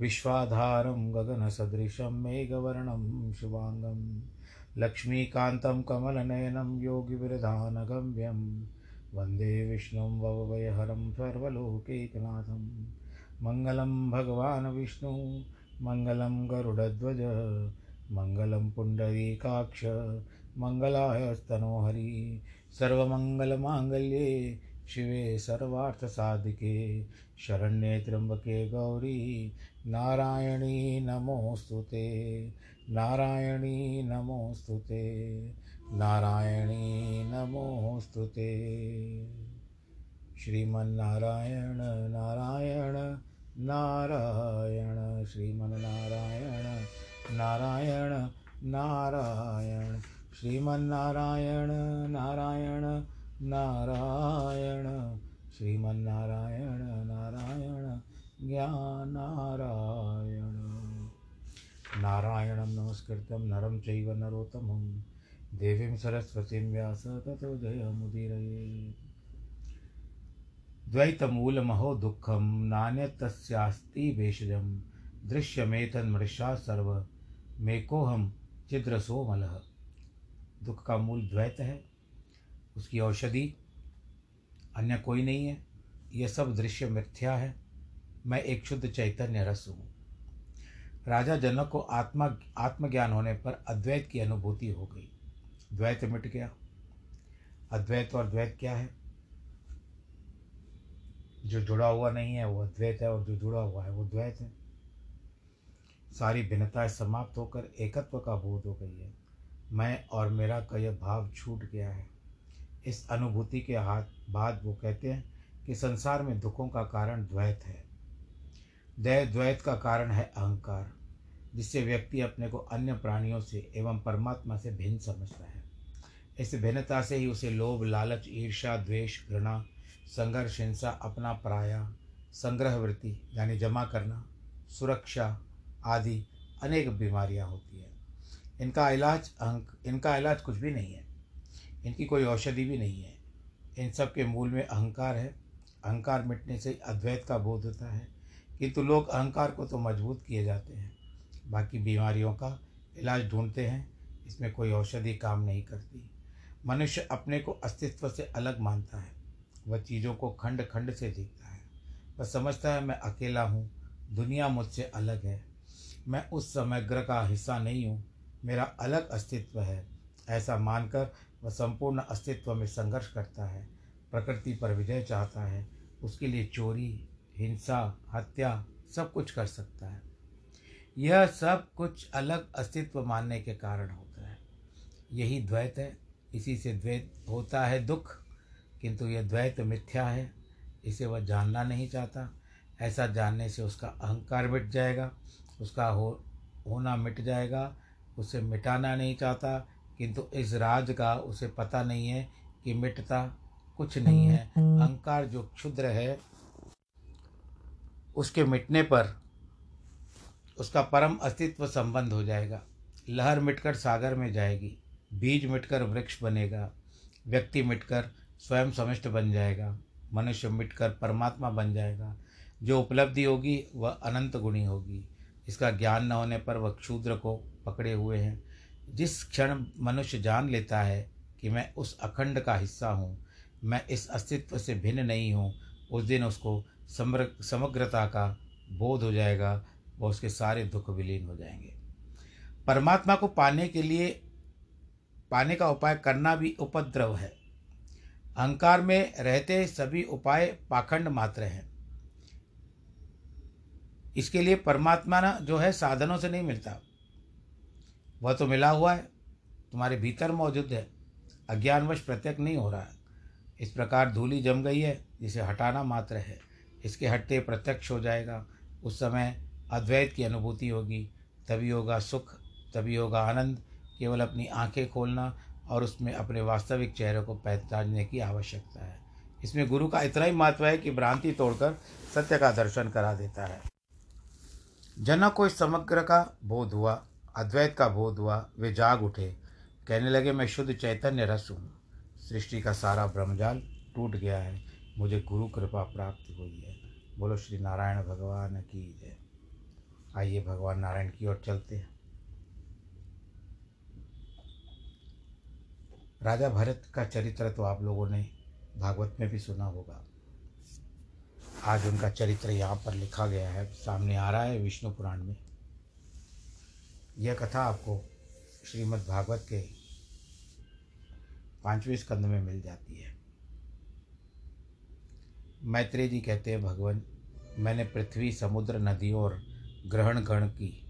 विश्वाधारं गगनसदृशं मेघवर्णं शुभाङ्गं लक्ष्मीकान्तं कमलनयनं योगिविरधानगम्यं वंदे विष्णुं भवभयहरं सर्वलोकैकनाथं मङ्गलं भगवान् विष्णु, मङ्गलं गरुडध्वज, मङ्गलं पुण्डरीकाक्ष मङ्गलायस्तनोहरि सर्वमङ्गलमाङ्गल्ये शिवे सर्वार्थसाधिके शरण्ये त्र्यम्बके गौरी, नारायणी नमोऽस्तु ते नारायणी नमोऽस्तु ते नारायणी नमोऽस्तु ते श्रीमन्नारायण, नारायण नारायण, श्रीमन्नारायण, नारायण नारायण, श्रीमन्नारायण, नारायण नारायण। श्रीमन्नारायण नारायण ज्ञानारायण नारायणं। नमस्कृतं, नरं चैव नरोत्तमं। देवीं सरस्वतीं व्यास ततो जयमुदीरये। द्वैतमूलमहो दुःखं नान्यतस्यास्ति भेषजं दृश्यमेतन्मृषा सर्व मेकोहम छिद्रसोमलः। दुख का मूल द्वैत है। उसकी औषधि अन्य कोई नहीं है। यह सब दृश्य मिथ्या है। मैं एक शुद्ध चैतन्य रस हूँ। राजा जनक को आत्मा, आत्मज्ञान होने पर अद्वैत की अनुभूति हो गई। द्वैत मिट गया। अद्वैत और द्वैत क्या है? जो जुड़ा हुआ नहीं है, वो अद्वैत है और जो जुड़ा हुआ है, वो द्वैत है। सारी भिन्नताएँ समाप्त होकर एकत्व का बोध हो गई है। मैं और मेरा का यह भाव छूट गया है। इस अनुभूति के हाथ बाद वो कहते हैं कि संसार में दुखों का कारण द्वैत है। दय द्वैत का कारण है अहंकार, जिससे व्यक्ति अपने को अन्य प्राणियों से एवं परमात्मा से भिन्न समझता है। इस भिन्नता से ही उसे लोभ, लालच ईर्षा द्वेष, घृणा, संघर्ष, हिंसा, अपना पराया संग्रह वृत्ति यानी जमा करना, सुरक्षा आदि अनेक बीमारियाँ होती हैं। इनका इलाज अहंक, इनका इलाज कुछ भी नहीं है। इनकी कोई औषधि भी नहीं है। इन सब के मूल में अहंकार है अहंकार मिटने से अद्वैत का बोध होता है, किंतु लोग अहंकार को तो मज़बूत किए जाते हैं। बाकी बीमारियों का इलाज ढूंढते हैं, इसमें कोई औषधि काम नहीं करती। मनुष्य अपने को अस्तित्व से अलग मानता है, वह चीज़ों को खंड खंड से देखता है। वह समझता है, मैं अकेला हूँ, दुनिया मुझसे अलग है। मैं उस समग्र का हिस्सा नहीं हूँ, मेरा अलग अस्तित्व है। ऐसा मानकर वह संपूर्ण अस्तित्व में संघर्ष करता है। प्रकृति पर विजय चाहता है, उसके लिए चोरी, हिंसा, हत्या सब कुछ कर सकता है। यह सब कुछ अलग अस्तित्व मानने के कारण होता है। यही द्वैत है। इसी से द्वैत होता है दुख, किंतु यह द्वैत मिथ्या है। इसे वह जानना नहीं चाहता। ऐसा जानने से उसका अहंकार मिट जाएगा, उसका हो, होना मिट जाएगा, उसे मिटाना नहीं चाहता, किंतु इस राज का उसे पता नहीं है कि मिटता कुछ नहीं है। अहंकार जो क्षुद्र है उसके मिटने पर उसका परम अस्तित्व संबंध हो जाएगा। लहर मिटकर सागर में जाएगी बीज मिटकर वृक्ष बनेगा व्यक्ति मिटकर स्वयं समिष्ट बन जाएगा मनुष्य मिटकर परमात्मा बन जाएगा। जो उपलब्धि होगी वह अनंत गुणी होगी। इसका ज्ञान न होने पर वह क्षुद्र को पकड़े हुए हैं। जिस क्षण मनुष्य जान लेता है कि मैं उस अखंड का हिस्सा हूँ मैं इस अस्तित्व से भिन्न नहीं हूँ। उस दिन उसको समग्र समग्रता का बोध हो जाएगा वो उसके सारे दुख विलीन हो जाएँगे। परमात्मा को पाने के लिए, पाने का उपाय करना भी उपद्रव है। अहंकार में रहते सभी उपाय पाखंड मात्र हैं। इसके लिए परमात्मा ना जो है साधनों से नहीं मिलता। वह तो मिला हुआ है, तुम्हारे भीतर मौजूद है। अज्ञानवश प्रत्यक्ष नहीं हो रहा है। इस प्रकार धूली जम गई है, जिसे हटाना मात्र है। इसके हटते प्रत्यक्ष हो जाएगा। उस समय अद्वैत की अनुभूति होगी। तभी होगा सुख, तभी होगा आनंद। केवल अपनी आँखें खोलना और उसमें अपने वास्तविक चेहरे को पहचानने की आवश्यकता है। इसमें गुरु का इतना ही महत्व है कि भ्रांति तोड़कर सत्य का दर्शन करा देता है। जनक को इस समग्र का बोध हुआ, अद्वैत का बोध हुआ, वे जाग उठे। कहने लगे, मैं शुद्ध चैतन्य रस हूँ। सृष्टि का सारा ब्रह्मजाल टूट गया है। मुझे गुरु कृपा प्राप्त हुई है। बोलो, श्री नारायण भगवान की जय। आइए भगवान नारायण की ओर चलते हैं। राजा भरत का चरित्र तो आप लोगों ने भागवत में भी सुना होगा। आज उनका चरित्र यहाँ पर लिखा गया है। सामने आ रहा है विष्णु पुराण में। यह कथा आपको श्रीमद् भागवत के पाँचवें स्कंद में मिल जाती है। मैत्रेय जी कहते हैं, भगवान, मैंने पृथ्वी, समुद्र, नदियों और ग्रहण गण की,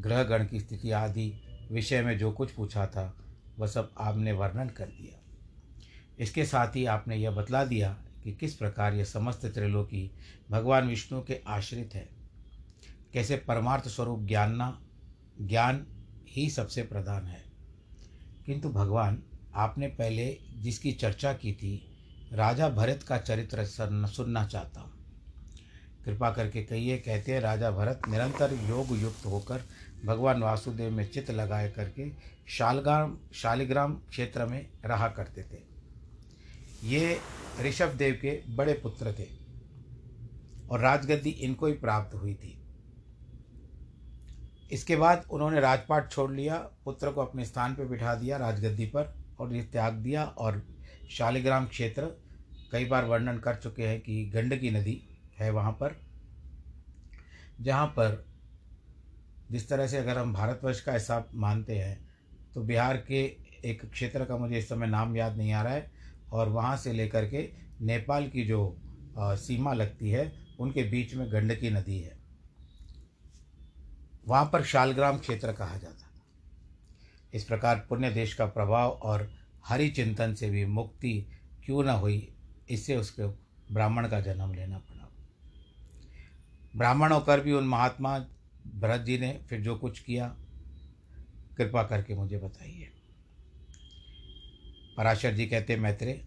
ग्रह गण की स्थिति आदि विषय में जो कुछ पूछा था, वह सब आपने वर्णन कर दिया। इसके साथ ही आपने यह बतला दिया कि किस प्रकार यह समस्त त्रिलोकी भगवान विष्णु के आश्रित है। कैसे परमार्थ स्वरूप ज्ञानना, ज्ञान ही सबसे प्रधान है। किंतु भगवान आपने पहले जिसकी चर्चा की थी, राजा भरत का चरित्र सुनना चाहता हूँ। कृपा करके कहिए, कहते हैं, राजा भरत निरंतर योग युक्त होकर भगवान वासुदेव में चित्त लगाए करके शालग्राम शालिग्राम क्षेत्र में रहा करते थे। ये ऋषभ देव के बड़े पुत्र थे और राजगद्दी इनको ही प्राप्त हुई थी। इसके बाद उन्होंने राजपाट छोड़ लिया, पुत्र को अपने स्थान पर बिठा दिया राजगद्दी पर। और ये त्याग दिया और शालिग्राम क्षेत्र कई बार वर्णन कर चुके हैं कि गंडकी नदी है वहाँ पर, जहाँ पर जिस तरह से अगर हम भारतवर्ष का हिसाब मानते हैं तो बिहार के एक क्षेत्र का मुझे इस समय नाम याद नहीं आ रहा है और वहाँ से लेकर के नेपाल की जो सीमा लगती है, उनके बीच में गंडकी नदी है। वहाँ पर शालग्राम क्षेत्र कहा जाता था इस प्रकार पुण्य देश का प्रभाव और हरि चिंतन से भी मुक्ति क्यों न हुई, इससे उसके ब्राह्मण का जन्म लेना पड़ा। ब्राह्मण होकर भी उन महात्मा भरत जी ने फिर जो कुछ किया, कृपा करके मुझे बताइए। पराशर जी कहते मैत्रे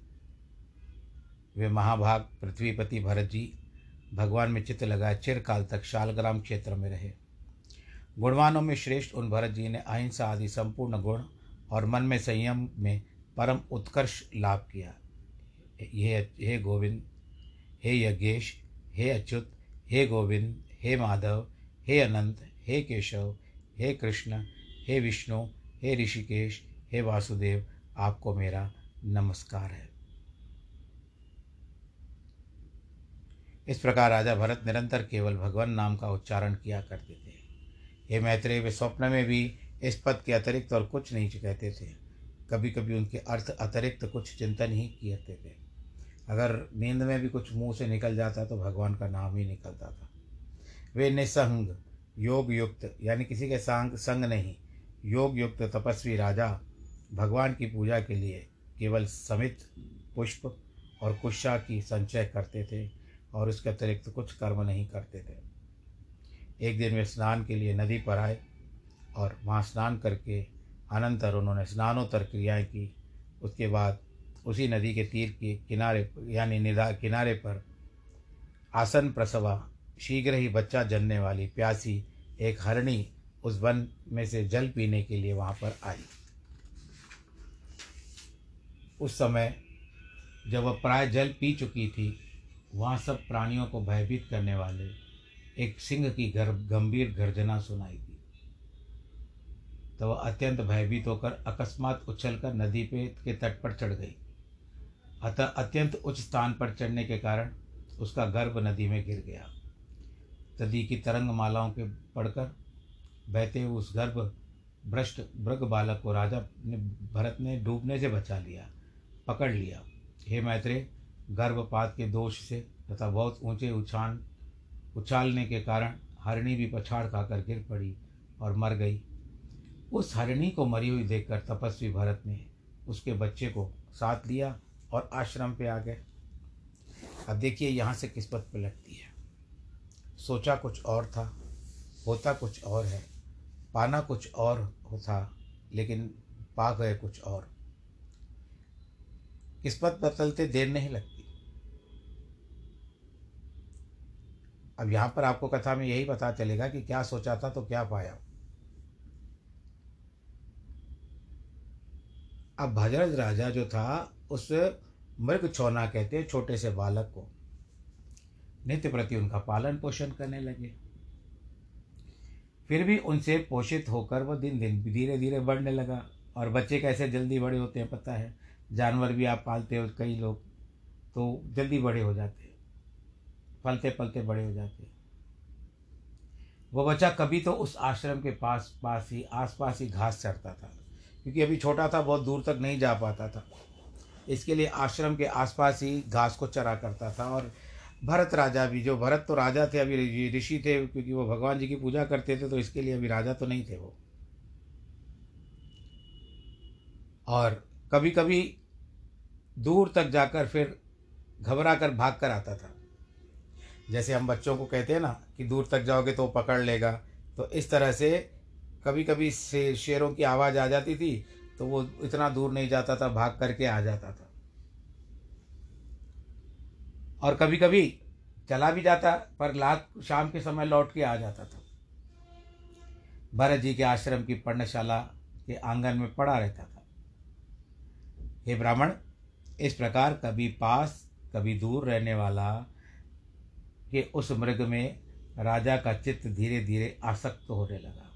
वे महाभाग पृथ्वीपति भरत जी, भगवान में चित्त लगाए चिरकाल तक शालग्राम क्षेत्र में रहे। गुणवानों में श्रेष्ठ उन भरत जी ने अहिंसा आदि संपूर्ण गुण और मन में संयम में परम उत्कर्ष लाभ किया। हे हे गोविंद, हे यज्ञेश, हे अच्युत, हे गोविंद, हे माधव, हे अनंत, हे केशव, हे कृष्ण, हे विष्णु, हे ऋषिकेश, हे वासुदेव, आपको मेरा नमस्कार है। इस प्रकार राजा भरत निरंतर केवल भगवान नाम का उच्चारण किया करते थे। हे मैत्रेय, वे स्वप्न में भी इस पद के अतिरिक्त और कुछ नहीं कहते थे। कभी कभी उनके अर्थ अतिरिक्त कुछ चिंतन ही करते थे। अगर नींद में भी कुछ मुँह से निकल जाता तो भगवान का नाम ही निकलता था। वे निसंग योग युक्त यानी किसी के संग संग नहीं योग युक्त तपस्वी राजा भगवान की पूजा के लिए केवल समित, पुष्प और कुशा की संचय करते थे और उसके अतिरिक्त कुछ कर्म नहीं करते थे। एक दिन वे स्नान के लिए नदी पर आए और वहाँ स्नान करके अनंतर उन्होंने स्नानोत्तर क्रियाएँ की। उसके बाद उसी नदी के तीर के किनारे यानी निदा, किनारे पर आसन प्रसवा, शीघ्र ही बच्चा जनने वाली प्यासी एक हरणी उस वन में से जल पीने के लिए वहाँ पर आई। उस समय जब वह प्राय जल पी चुकी थी, वहाँ सब प्राणियों को भयभीत करने वाले एक सिंह की गर गंभीर गर्जना सुनाई दी। तो वह अत्यंत भयभीत होकर अकस्मात उछलकर नदी पे के तट पर चढ़ गई। अतः अत्यंत उच्च स्थान पर चढ़ने के कारण उसका गर्भ नदी में गिर गया। नदी की तरंग मालाओं के पड़कर बहते हुए उस गर्भ भ्रष्ट मृग बालक को राजा ने, भरत ने डूबने से बचा लिया, पकड़ लिया। हे मैत्रेय, गर्भपात के दोष से तथा बहुत ऊँचे उछान उछालने के कारण हरणी भी पछाड़ खाकर गिर पड़ी और मर गई। उस हरणी को मरी हुई देखकर तपस्वी भरत ने उसके बच्चे को साथ लिया और आश्रम पे आ गए। अब देखिए यहाँ से किस्मत पलटती है। सोचा कुछ और था, होता कुछ और है, पाना कुछ और था, लेकिन पा गए कुछ और। किस्मत बदलते देर नहीं लगती। अब यहाँ पर आपको कथा में यही पता चलेगा कि क्या सोचा था तो क्या पाया। अब भजरज राजा जो था, उस मृग छोना कहते हैं छोटे से बालक को। नित्य प्रति उनका पालन पोषण करने लगे। फिर भी उनसे पोषित होकर वह दिन दिन धीरे धीरे बढ़ने लगा। और बच्चे कैसे जल्दी बड़े होते हैं पता है। जानवर भी आप पालते हो कई लोग तो जल्दी बड़े हो जाते पलते पलते बड़े हो जाते वो बच्चा कभी तो उस आश्रम के पास पास ही आस पास ही घास चढ़ता था, क्योंकि अभी छोटा था, बहुत दूर तक नहीं जा पाता था। इसके लिए आश्रम के आसपास ही घास को चरा करता था और भरत राजा भी, जो भरत तो राजा थे, अभी ऋषि थे, क्योंकि वो भगवान जी की पूजा करते थे तो इसके लिए अभी राजा तो नहीं थे वो। और कभी कभी दूर तक जाकर फिर घबरा कर भाग कर आता था। जैसे हम बच्चों को कहते हैं ना कि दूर तक जाओगे तो पकड़ लेगा। तो इस तरह से कभी कभी से शेरों की आवाज़ आ जाती थी तो वो इतना दूर नहीं जाता था, भाग करके आ जाता था। और कभी कभी चला भी जाता, पर लात, शाम के समय लौट के आ जाता था। भरत जी के आश्रम की पर्णशाला के आँगन में पड़ा रहता था। हे ब्राह्मण, इस प्रकार कभी पास, कभी दूर रहने वाला कि उस मृग में राजा का चित्त धीरे धीरे आसक्त होने लगा।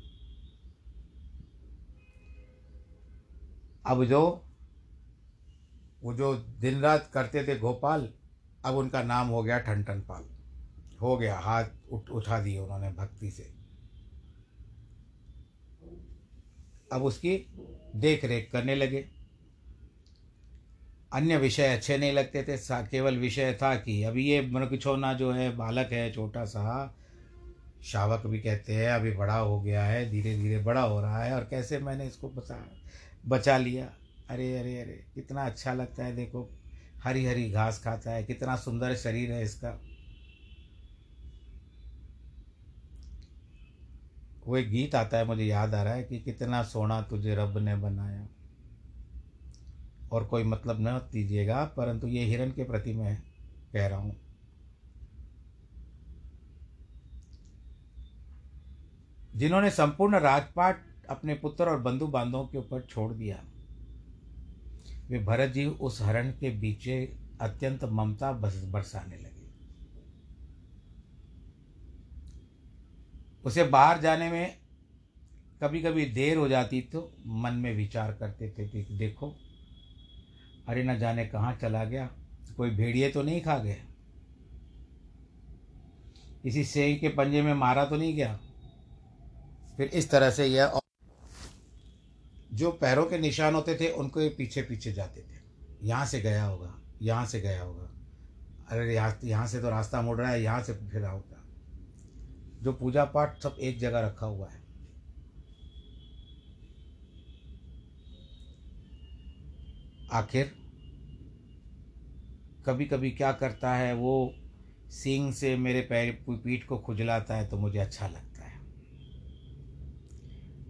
अब जो, वो जो दिन रात करते थे गोपाल, अब उनका नाम हो गया ठन पाल हो गया, हाथ उठ, उठा दिए उन्होंने भक्ति से। अब उसकी देख रेख करने लगे। अन्य विषय अच्छे नहीं लगते थे केवल विषय था कि अभी ये मृगछोना जो है, बालक है, छोटा सा, शावक भी कहते हैं, अभी बड़ा हो गया है धीरे धीरे बड़ा हो रहा है, और कैसे मैंने इसको बचा बचा लिया? अरे अरे अरे, कितना अच्छा लगता है, देखो हरी हरी घास खाता है, कितना सुंदर शरीर है इसका। वो एक गीत आता है, मुझे याद आ रहा है कि कितना सोना तुझे रब ने बनाया। और कोई मतलब न दीजिएगा, परंतु ये हिरण के प्रति मैं कह रहा हूँ। जिन्होंने संपूर्ण राजपाट अपने पुत्र और बंधु बांधवों के ऊपर छोड़ दिया, वे भरत जी उस हरण के बीचे अत्यंत ममता बरसाने लगे। उसे बाहर जाने में कभी कभी देर हो जाती तो मन में विचार करते थे कि देखो अरे न जाने कहाँ चला गया। कोई भेड़िए तो नहीं खा गए किसी सेई के पंजे में मारा तो नहीं गया। फिर इस तरह से यह जो पैरों के निशान होते थे, उनको ये पीछे पीछे जाते थे। यहाँ से गया होगा, यहाँ से गया होगा। अरे यहाँ यहाँ से तो रास्ता मुड़ रहा है, यहाँ से फिरा होगा जो पूजा पाठ सब एक जगह रखा हुआ है। आखिर कभी कभी क्या करता है, वो सींग से मेरे पैर पीठ को खुजलाता है तो मुझे अच्छा लगता है।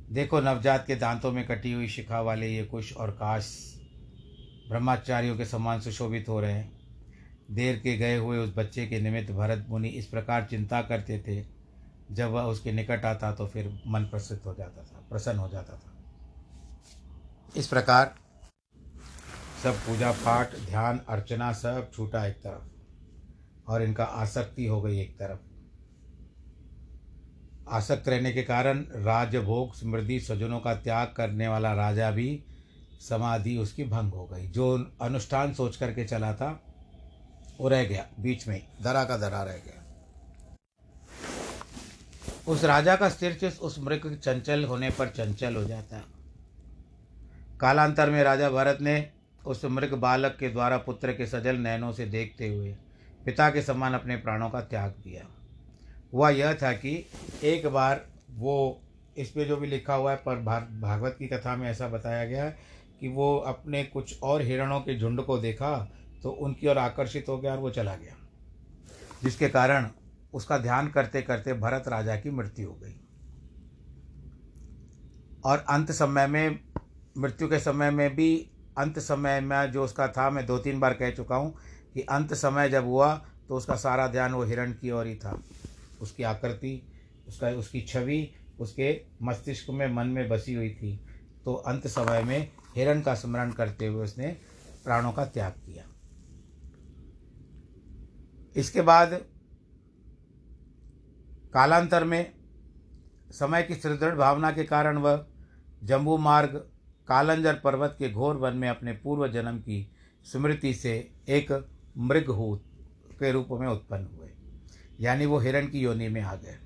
देखो, नवजात के दांतों में कटी हुई शिखा वाले ये कुश और काश ब्रह्माचार्यों के समान सुशोभित हो रहे हैं। देर के गए हुए उस बच्चे के निमित्त भरत मुनि इस प्रकार चिंता करते थे। जब वह उसके निकट आता तो फिर मन प्रसिद्ध हो जाता था, प्रसन्न हो जाता था। इस प्रकार सब पूजा पाठ, ध्यान, अर्चना सब छूटा एक तरफ़। और इनका आसक्ति हो गई एक तरफ़। आसक्त रहने के कारण राजभोग स्मृति स्वजनों का त्याग करने वाला राजा भी समाधि उसकी भंग हो गई। जो अनुष्ठान सोच करके चला था, वो रह गया, बीच में दरा का दरा रह गया। उस राजा का स्थिर उस मृग चंचल होने पर चंचल हो जाता। कालांतर में राजा भरत ने उस मृग बालक के द्वारा पुत्र के सजल नयनों से देखते हुए पिता के समान अपने प्राणों का त्याग दिया। हुआ यह था कि एक बार वो, इस पे जो भी लिखा हुआ है, पर भागवत की कथा में ऐसा बताया गया है कि वो अपने कुछ और हिरणों के झुंड को देखा तो उनकी ओर आकर्षित हो गया और वो चला गया, जिसके कारण उसका ध्यान करते करते भरत राजा की मृत्यु हो गई। और अंत समय में, मृत्यु के समय में भी अंत समय में जो उसका था, मैं दो तीन बार कह चुका हूँ कि अंत समय जब हुआ तो उसका सारा ध्यान वो हिरण की ओर ही था। उसकी आकृति, उसका, उसकी छवि, उसके मस्तिष्क में, मन में बसी हुई थी। तो अंत समय में हिरण का स्मरण करते हुए उसने प्राणों का त्याग किया। इसके बाद कालांतर में समय की सुदृढ़ भावना के कारण वह जम्बू मार्ग कालंजर पर्वत के घोर वन में अपने पूर्व जन्म की स्मृति से एक मृगहूत के रूप में उत्पन्न हुए। यानी वो हिरण की योनि में आ गए।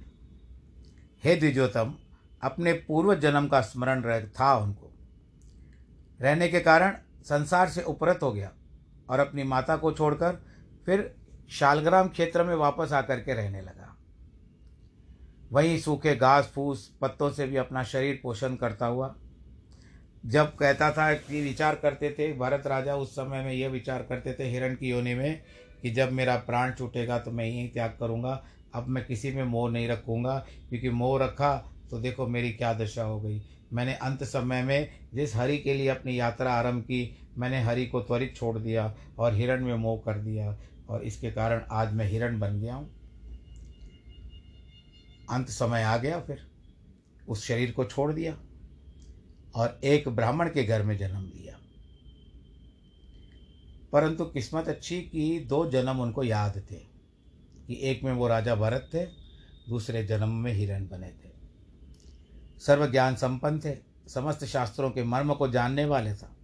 हे द्विजोतम अपने पूर्व जन्म का स्मरण रह था उनको। रहने के कारण संसार से उपरत हो गया और अपनी माता को छोड़कर फिर शालग्राम क्षेत्र में वापस आकर के रहने लगा। वहीं सूखे घास फूस पत्तों से भी अपना शरीर पोषण करता हुआ जब कहता था कि विचार करते थे, भरत राजा उस समय में यह विचार करते थे हिरण की योनि में कि जब मेरा प्राण छूटेगा तो मैं यही त्याग करूँगा, अब मैं किसी में मोह नहीं रखूँगा, क्योंकि मोह रखा तो देखो मेरी क्या दशा हो गई। मैंने अंत समय में जिस हरि के लिए अपनी यात्रा आरंभ की, मैंने हरि को त्वरित छोड़ दिया और हिरण में मोह कर दिया और इसके कारण आज मैं हिरण बन गया हूँ। अंत समय आ गया फिर। उस शरीर को छोड़ दिया। और एक ब्राह्मण के घर में जन्म लिया। परंतु किस्मत अच्छी कि दो जन्म उनको याद थे, कि एक में वो राजा भरत थे, दूसरे जन्म में हिरण बने थे। सर्व ज्ञान संपन्न थे, समस्त शास्त्रों के मर्म को जानने वाले था,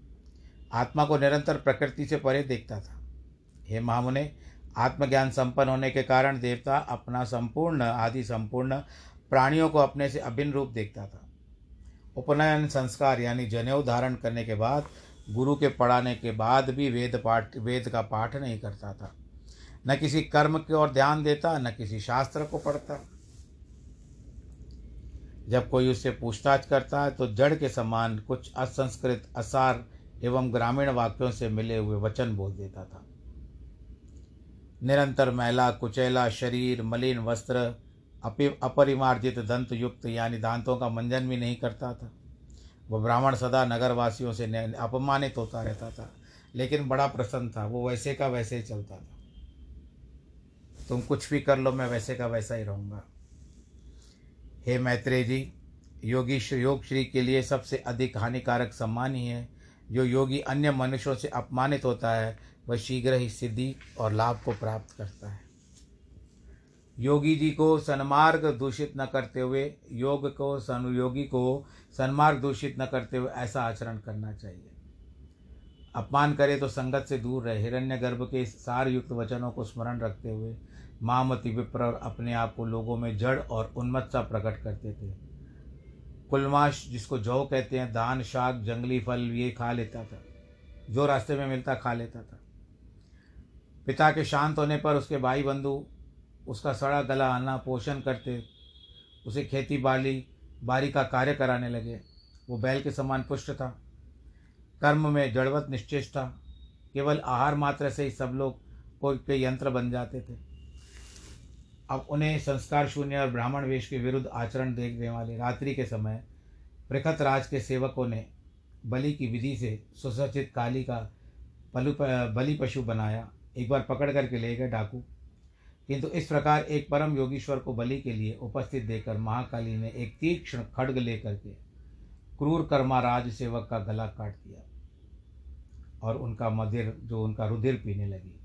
आत्मा को निरंतर प्रकृति से परे देखता था। हे महामुने, आत्मज्ञान संपन्न होने के कारण देवता अपना संपूर्ण, आदि संपूर्ण प्राणियों को अपने से अभिन्न रूप देखता था। उपनयन संस्कार यानी जनेऊ धारण करने के बाद गुरु के पढ़ाने के बाद भी वेद पाठ, वेद का पाठ नहीं करता था। न किसी कर्म की ओर ध्यान देता, न किसी शास्त्र को पढ़ता। जब कोई उससे पूछताछ करता है तो जड़ के समान कुछ असंस्कृत, असार एवं ग्रामीण वाक्यों से मिले हुए वचन बोल देता था। निरंतर मैला, कुचैला, शरीर, मलिन वस्त्र अपरिमार्जित दंत युक्त यानी दांतों का मंजन भी नहीं करता था। वह ब्राह्मण सदा नगरवासियों से अपमानित होता रहता था। लेकिन बड़ा प्रसन्न था। वो वैसे का वैसे ही चलता था। तुम कुछ भी कर लो, मैं वैसे का वैसा ही रहूँगा। हे मैत्रेय जी, योगी योग श्री के लिए सबसे अधिक हानिकारक सम्मान ही है। जो योगी अन्य मनुष्यों से अपमानित होता है, वह शीघ्र ही सिद्धि और लाभ को प्राप्त करता है। योगी जी को सन्मार्ग दूषित न करते हुए, योग को सन योगी को सन्मार्ग दूषित न करते हुए ऐसा आचरण करना चाहिए। अपमान करे तो संगत से दूर रहे। हिरण्य गर्भ के सार युक्त वचनों को स्मरण रखते हुए महामति विप्र अपने आप को लोगों में जड़ और उन्मत्त सा प्रकट करते थे। कुलमाश, जिसको जौ कहते हैं, दान, शाक, जंगली फल, ये खा लेता था। जो रास्ते में मिलता खा लेता था। पिता के शांत होने पर उसके भाई बंधु उसका सड़ा गला आना, पोषण करते, उसे खेती बाली, बारी का कार्य कराने लगे। वो बैल के समान पुष्ट था। कर्म में जड़वत निश्चेष था। केवल आहार मात्र से ही सब लोग कोई के यंत्र बन जाते थे। अब उन्हें संस्कार शून्य और ब्राह्मण वेश के विरुद्ध आचरण देखने वाले रात्रि के समय प्रखत राज के सेवकों ने बलि की विधि से सुसज्जित काली का पलु बलि पशु बनाया। एक बार पकड़ करके ले गए डाकू। किंतु इस प्रकार एक परम योगीश्वर को बलि के लिए उपस्थित देकर महाकाली ने एक तीक्ष्ण खड्ग लेकर के क्रूर कर्मा राज सेवक का गला काट दिया और उनका मदिर, जो उनका रुधिर पीने लगी।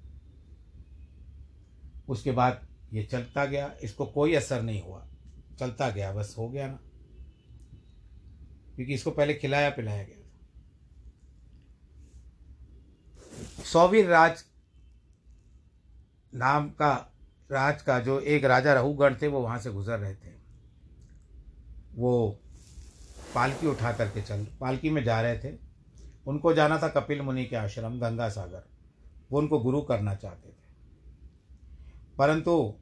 उसके बाद ये चलता गया। इसको कोई असर नहीं हुआ। चलता गया, बस हो गया ना। क्योंकि इसको पहले खिलाया पिलाया गया था। सौवीर राज नाम का राज का जो एक राजा रहुगण थे, वो वहाँ से गुजर रहे थे। वो पालकी उठा करके चल, पालकी में जा रहे थे। उनको जाना था कपिल मुनि के आश्रम, गंगा सागर। वो उनको गुरु करना चाहते थे। परंतु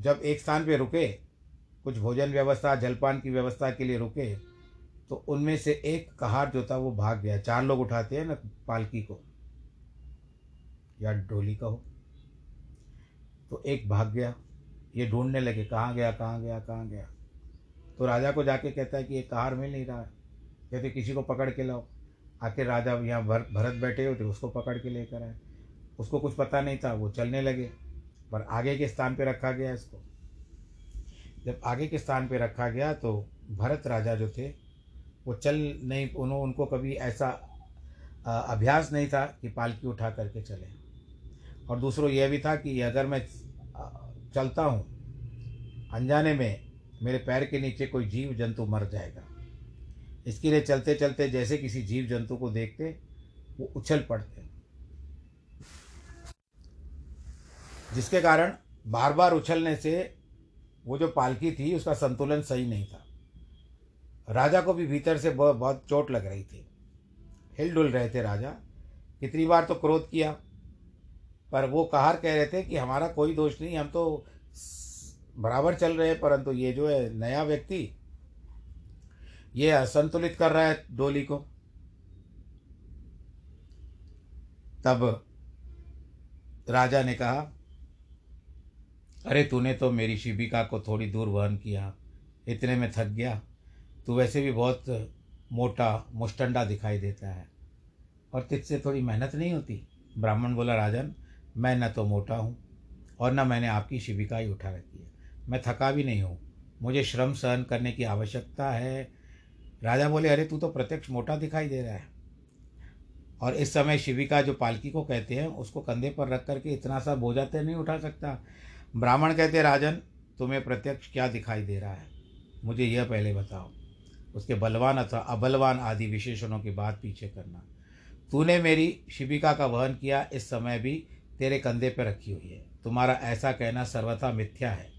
जब एक स्थान पे रुके, कुछ भोजन व्यवस्था, जलपान की व्यवस्था के लिए रुके तो उनमें से एक कहार जो था, वो भाग गया। चार लोग उठाते हैं ना पालकी को। या डोली का हो तो एक भाग गया। ये ढूँढने लगे, कहाँ गया कहाँ गया कहाँ गया? तो राजा को जाके कहता है कि ये कार मिल नहीं रहा है। कहते, किसी को पकड़ के लाओ। आखिर राजा यहाँ भर, भरत बैठे हुए थे, उसको पकड़ के लेकर आए। उसको कुछ पता नहीं था, वो चलने लगे। पर आगे के स्थान पे रखा गया इसको। जब आगे के स्थान पे रखा गया तो भरत राजा जो थे, वो चल नहीं उन्होंने उनको कभी ऐसा अभ्यास नहीं था कि पालकी उठा करके चले। और दूसरों यह भी था कि अगर मैं चलता हूँ, अनजाने में मेरे पैर के नीचे कोई जीव जंतु मर जाएगा। इसके लिए चलते चलते जैसे किसी जीव जंतु को देखते, वो उछल पड़ते। जिसके कारण बार बार उछलने से वो जो पालकी थी, उसका संतुलन सही नहीं था। राजा को भी भीतर से बहुत बहुत चोट लग रही थी। हिल डुल रहे थे राजा। कितनी बार तो क्रोध किया पर वो कहार कह रहे थे कि हमारा कोई दोष नहीं, हम तो बराबर चल रहे हैं, परंतु ये जो है नया व्यक्ति, ये असंतुलित कर रहा है डोली को। तब राजा ने कहा, अरे तूने तो मेरी शिविका को थोड़ी दूर वहन किया, इतने में थक गया। तू वैसे भी बहुत मोटा मुस्टंडा दिखाई देता है, और तुझसे थोड़ी मेहनत नहीं होती? ब्राह्मण बोला, राजन मैं न तो मोटा हूँ और न मैंने आपकी शिविका ही उठा रखी है। मैं थका भी नहीं हूँ। मुझे श्रम सहन करने की आवश्यकता है। राजा बोले, अरे, तू तो प्रत्यक्ष मोटा दिखाई दे रहा है। और इस समय शिविका जो पालकी को कहते हैं, उसको कंधे पर रख करके इतना सा बोझा तो नहीं उठा सकता। ब्राह्मण कहते, राजन, तुम्हें प्रत्यक्ष क्या दिखाई दे रहा है? मुझे यह पहले बताओ। उसके बलवान अथवा अबलवान आदि विशेषणों की बात पीछे करना। तूने मेरी शिविका का वहन किया, इस समय भी तेरे कंधे पर रखी हुई है। तुम्हारा ऐसा कहना सर्वथा मिथ्या है।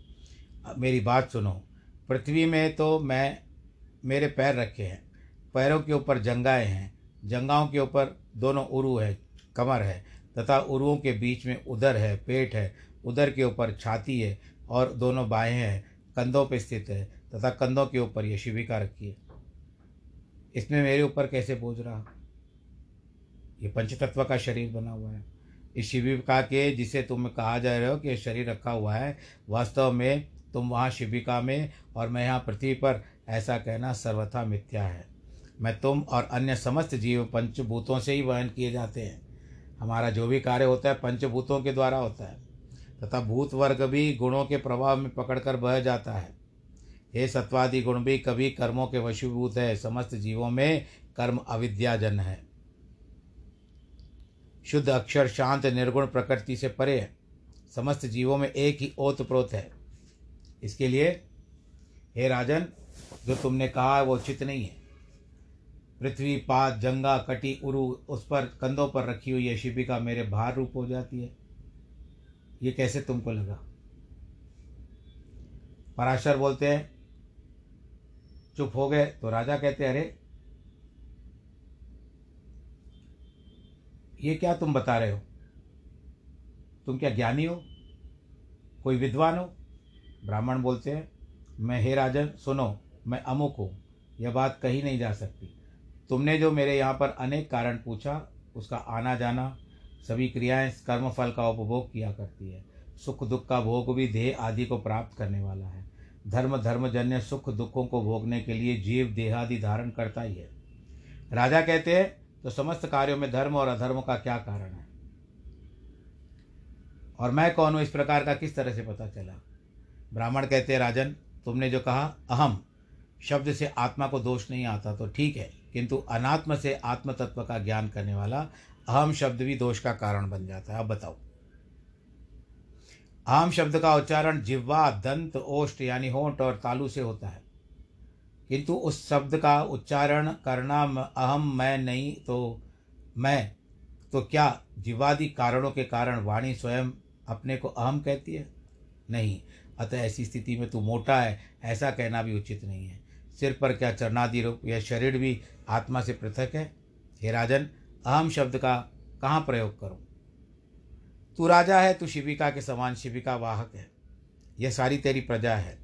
मेरी बात सुनो। पृथ्वी में तो मैं, मेरे पैर रखे हैं। पैरों के ऊपर जंगाएँ हैं। जंगाओं के ऊपर दोनों उरु है, कमर है। तथा उरुओं के बीच में उदर है, पेट है। उदर के ऊपर छाती है और दोनों बाहें हैं। कंधों पर स्थित है तथा कंधों के ऊपर ये शिविका रखी है। इसमें मेरे ऊपर कैसे बोझ रहा? ये पंचतत्व का शरीर बना हुआ है। इस शिविका के जिसे तुम कहा जा रहे हो कि शरीर रखा हुआ है, वास्तव में तुम वहाँ शिविका में और मैं यहाँ पृथ्वी पर, ऐसा कहना सर्वथा मिथ्या है। मैं तुम और अन्य समस्त जीव पंचभूतों से ही वहन किए जाते हैं। हमारा जो भी कार्य होता है पंचभूतों के द्वारा होता है, तथा भूत वर्ग भी गुणों के प्रभाव में पकड़कर बह जाता है। हे सत्वादि गुण भी कभी कर्मों के वशीभूत है, समस्त जीवों में कर्म अविद्याजन है। शुद्ध अक्षर शांत निर्गुण प्रकृति से परे है। समस्त जीवों में एक ही ओत प्रोत है। इसके लिए, हे राजन, जो तुमने कहा वो उचित नहीं है। पृथ्वी पात जंगा, कटी, उरु, उस पर कंधों पर रखी हुई है शिविका मेरे भार रूप हो जाती है। ये कैसे तुमको लगा? पराशर बोलते हैं, चुप हो गए? तो राजा कहते हैं, अरे ये क्या तुम बता रहे हो? तुम क्या ज्ञानी हो? कोई विद्वान हो? ब्राह्मण बोलते हैं, मैं हे राजन, सुनो, मैं अमुक हूँ, यह बात कही नहीं जा सकती। तुमने जो मेरे यहाँ पर अनेक कारण पूछा, उसका आना जाना, सभी क्रियाएँ कर्म फल का उपभोग किया करती है। सुख दुख का भोग भी देह आदि को प्राप्त करने वाला है। धर्म, धर्मजन्य सुख दुखों को भोगने के लिए जीव देहादि धारण करता ही है। राजा कहते हैं तो समस्त कार्यों में धर्म और अधर्म का क्या कारण है? और मैं कौन हूँ? इस प्रकार का किस तरह से पता चला? ब्राह्मण कहते हैं, राजन, तुमने जो कहा, अहम। शब्द से आत्मा को दोष नहीं आता तो ठीक है। किंतु अनात्म से आत्म तत्व का ज्ञान करने वाला अहम शब्द भी दोष का कारण बन जाता है। अब बताओ। अहम शब्द का उच्चारण जिह्वा, दंत ओष्ट यानी होंठ और तालु से होता है। किंतु उस शब्द का उच्चारण करना अहम मैं नहीं तो मैं तो क्या जीवादि कारणों के कारण वाणी स्वयं अपने को अहम कहती है? नहीं। अतः ऐसी स्थिति में तू मोटा है, ऐसा कहना भी उचित नहीं है। सिर पर क्या चरणादि रूप यह शरीर भी आत्मा से पृथक है? हे राजन, अहम शब्द का कहाँ प्रयोग करूँ? तू राजा है, तू शिविका के समान शिविका वाहक है। यह सारी तेरी प्रजा है।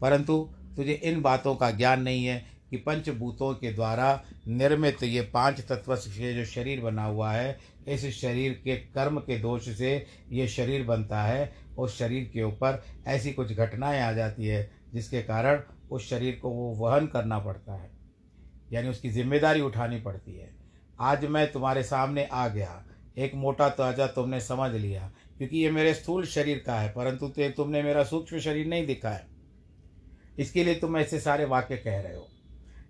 परंतु तुझे इन बातों का ज्ञान नहीं है कि पंचभूतों के द्वारा निर्मित ये पाँच तत्व से जो शरीर बना हुआ है, इस शरीर के कर्म के दोष से ये शरीर बनता है। उस शरीर के ऊपर ऐसी कुछ घटनाएँ आ जाती है जिसके कारण उस शरीर को वो वहन करना पड़ता है, यानी उसकी ज़िम्मेदारी उठानी पड़ती है। आज मैं तुम्हारे सामने आ गया, एक मोटा ताज़ा तुमने समझ लिया, क्योंकि ये मेरे स्थूल शरीर का है, परंतु तुमने मेरा सूक्ष्म शरीर नहीं दिखा है। इसके लिए तुम ऐसे सारे वाक्य कह रहे हो।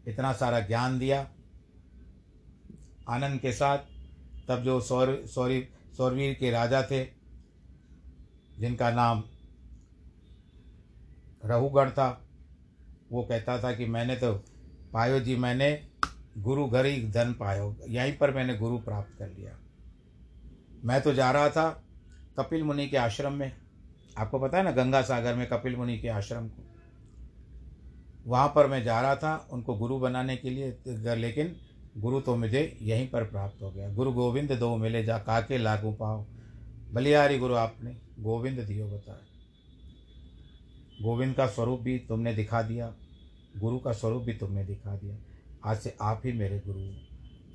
इतना सारा ज्ञान दिया, आनंद के साथ, तब जो सौर, सौरी, सौरवीर के राजा थे, जिनका नाम रहुगण था, वो कहता था कि मैंने तो पायो जी, मैंने गुरु घर ही धन पायो, यहीं पर मैंने गुरु प्राप्त कर लिया। मैं तो जा रहा था कपिल मुनि के आश्रम में। आपको पता है ना, गंगा सागर में कपिल मुनि के आश्रम को? वहाँ पर मैं जा रहा था उनको गुरु बनाने के लिए, लेकिन गुरु तो मुझे यहीं पर प्राप्त हो गया। गुरु गोविंद दो मिले, जा काके लागू पाओ। बलियारी गुरु आपने गोविंद दियो बताया गोविंद का स्वरूप भी तुमने दिखा दिया, गुरु का स्वरूप भी तुमने दिखा दिया। आज से आप ही मेरे गुरु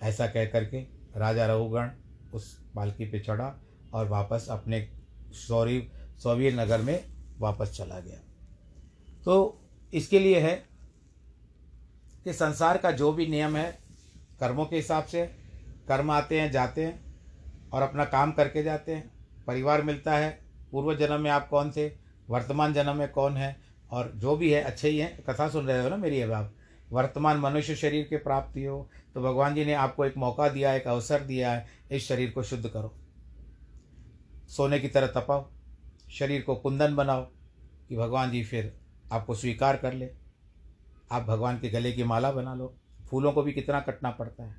ऐसा कह करके राजा रघुगण उस पालकी पे चढ़ा और वापस अपने सौरी, सौवीर नगर में वापस चला गया। तो इसके लिए है कि संसार का जो भी नियम है, कर्मों के हिसाब से, कर्म आते हैं, जाते हैं और अपना काम करके जाते हैं। परिवार मिलता है, पूर्व जन्म में आप कौन थे, वर्तमान जन्म में कौन है, और जो भी है, अच्छे ही हैं। कथा सुन रहे हो ना मेरी अब आप? वर्तमान मनुष्य शरीर के प्राप्ति हो तो भगवान जी ने आपको एक मौका दिया, एक अवसर दिया है, इस शरीर को शुद्ध करो। सोने की तरह तपाओ, शरीर को कुंदन बनाओ कि भगवान जी फिर आपको स्वीकार कर ले। आप भगवान के गले की माला बना लो। फूलों को भी कितना कटना पड़ता है।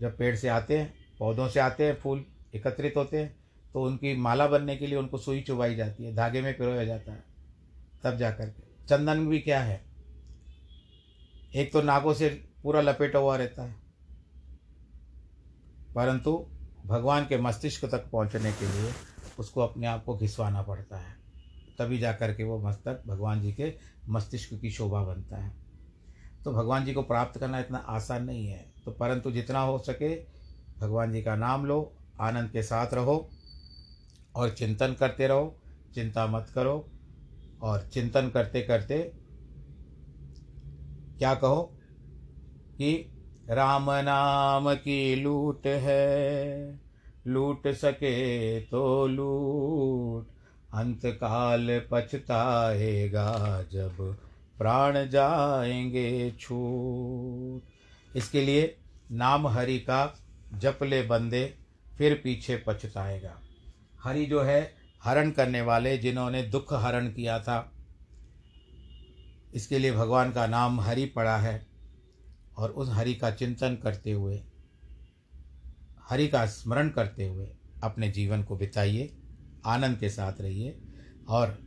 जब पेड़ से आते हैं, पौधों से आते हैं, फूल एकत्रित होते हैं तो उनकी माला बनने के लिए उनको सुई चुबाई जाती है, धागे में पिरोया जाता है, तब जा कर के चंदन भी क्या है? एक तो नागों से पूरा लपेटा हुआ रहता है। परंतु भगवान के मस्तिष्क तक पहुँचने के लिए उसको अपने आप को घिसवाना पड़ता है। तभी जा कर के वो मस्तक भगवान जी के मस्तिष्क की शोभा बनता है। तो भगवान जी को प्राप्त करना इतना आसान नहीं है। तो परंतु जितना हो सके भगवान जी का नाम लो, आनंद के साथ रहो और चिंतन करते रहो, चिंता मत करो और चिंतन करते करते क्या कहो कि राम नाम की लूट है, लूट सके तो लूट। अंतकाल पछताएगा जब प्राण जाएँगे छूट इसके लिए नाम हरि का जप ले बंदे, फिर पीछे पछताएगा हरि जो है, हरण करने वाले जिन्होंने दुख हरण किया था, इसके लिए भगवान का नाम हरि पड़ा है, और उस हरि का चिंतन करते हुए, हरि का स्मरण करते हुए अपने जीवन को बिताइए। आनंद के साथ रहिए और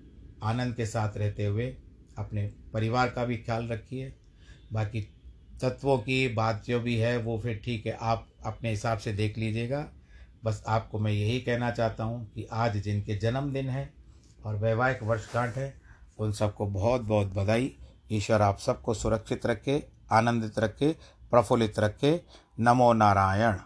आनंद के साथ रहते हुए अपने परिवार का भी ख्याल रखिए। बाकी तत्वों की बात जो भी है, वो फिर ठीक है, आप अपने हिसाब से देख लीजिएगा। बस आपको मैं यही कहना चाहता हूँ कि आज जिनके जन्मदिन है और वैवाहिक वर्षगांठ है, उन सबको बहुत बहुत बधाई। ईश्वर आप सबको सुरक्षित रखे, आनंदित रखे, प्रफुल्लित रखे। नमो नारायण।